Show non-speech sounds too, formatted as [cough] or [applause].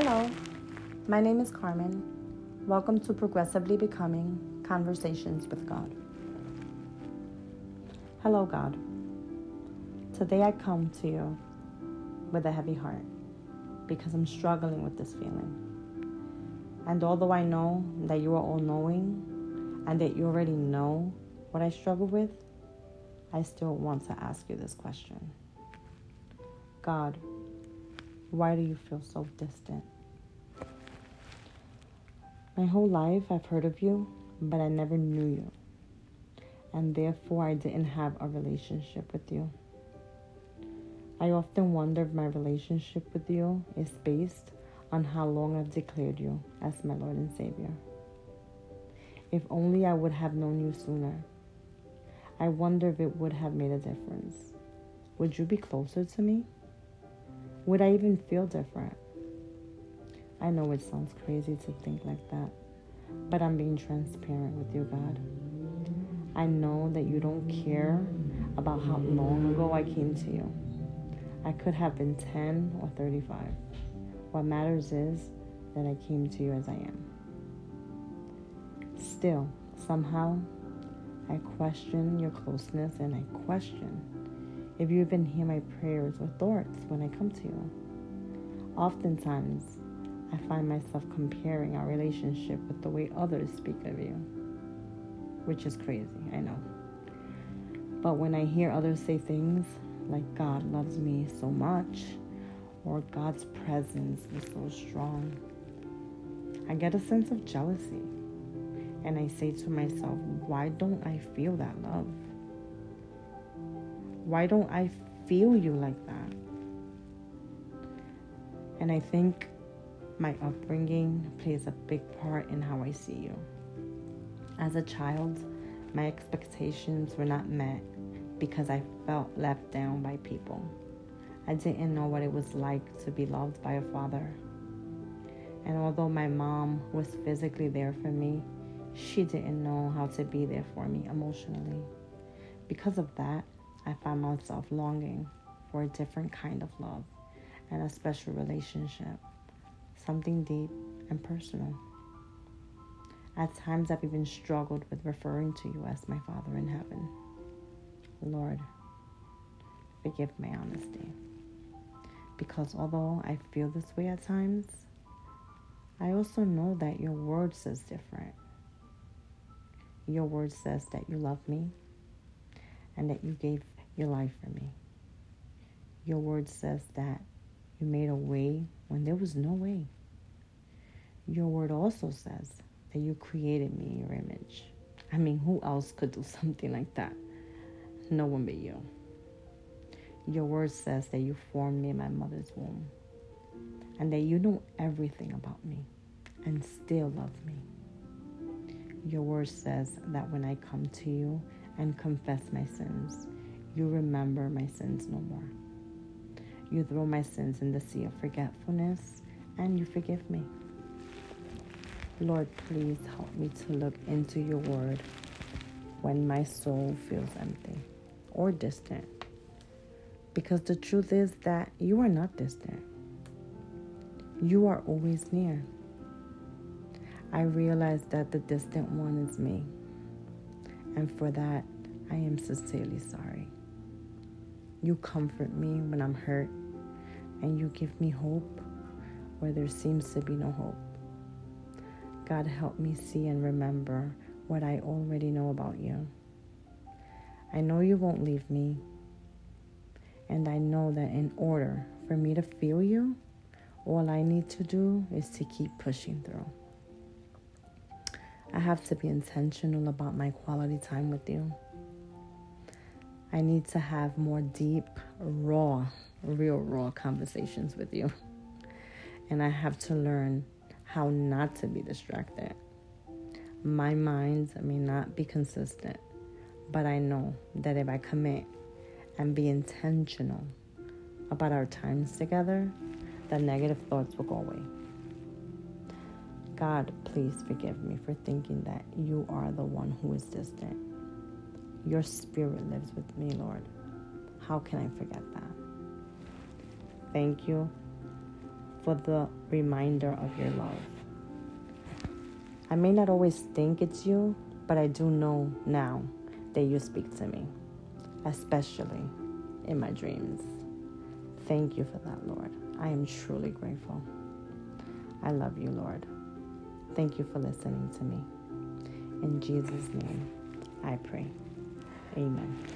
Hello, my name is Carmen. Welcome to Progressively Becoming Conversations with God. Hello, God. Today I come to you with a heavy heart because I'm struggling with this feeling. And although I know that you are all knowing and that you already know what I struggle with, I still want to ask you this question God, why do you feel so distant? My whole life I've heard of you, but I never knew you. And therefore I didn't have a relationship with you. I often wonder if my relationship with you is based on how long I've declared you as my Lord and Savior. If only I would have known you sooner. I wonder if it would have made a difference. Would you be closer to me? Would I even feel different? I know it sounds crazy to think like that, but I'm being transparent with you, God. I know that you don't care about how long ago I came to you. I could have been 10 or 35. What matters is that I came to you as I am. Still, somehow, I question your closeness and I question if you even hear my prayers or thoughts when I come to you. Oftentimes, I find myself comparing our relationship with the way others speak of you, which is crazy, I know. But when I hear others say things like God loves me so much, or God's presence is so strong, I get a sense of jealousy. And I say to myself, why don't I feel that love? Why don't I feel you like that? And I think my upbringing plays a big part in how I see you. As a child, my expectations were not met because I felt left down by people. I didn't know what it was like to be loved by a father. And although my mom was physically there for me, she didn't know how to be there for me emotionally. Because of that, I find myself longing for a different kind of love and a special relationship, something deep and personal. At times, I've even struggled with referring to you as my Father in heaven. Lord, forgive my honesty. Because although I feel this way at times, I also know that your word says different. Your word says that you love me and that you gave your life for me. Your word says that you made a way when there was no way. Your word also says that you created me in your image. I mean, who else could do [laughs] something like that? No one but you. Your word says that you formed me in my mother's womb and that you know everything about me and still love me. Your word says that when I come to you and confess my sins, you remember my sins no more. You throw my sins in the sea of forgetfulness and you forgive me. Lord, please help me to look into your word when my soul feels empty or distant. Because the truth is that you are not distant, you are always near. I realize that the distant one is me. And for that, I am sincerely sorry. You comfort me when I'm hurt, and you give me hope where there seems to be no hope. God, help me see and remember what I already know about you. I know you won't leave me, and I know that in order for me to feel you, all I need to do is to keep pushing through. I have to be intentional about my quality time with you. I need to have more deep, raw, real, raw conversations with you. And I have to learn how not to be distracted. My mind may not be consistent, but I know that if I commit and be intentional about our times together, the negative thoughts will go away. God, please forgive me for thinking that you are the one who is distant. Your spirit lives with me, Lord. How can I forget that? Thank you for the reminder of your love. I may not always think it's you, but I do know now that you speak to me, especially in my dreams. Thank you for that, Lord. I am truly grateful. I love you, Lord. Thank you for listening to me. In Jesus' name, I pray. Amen.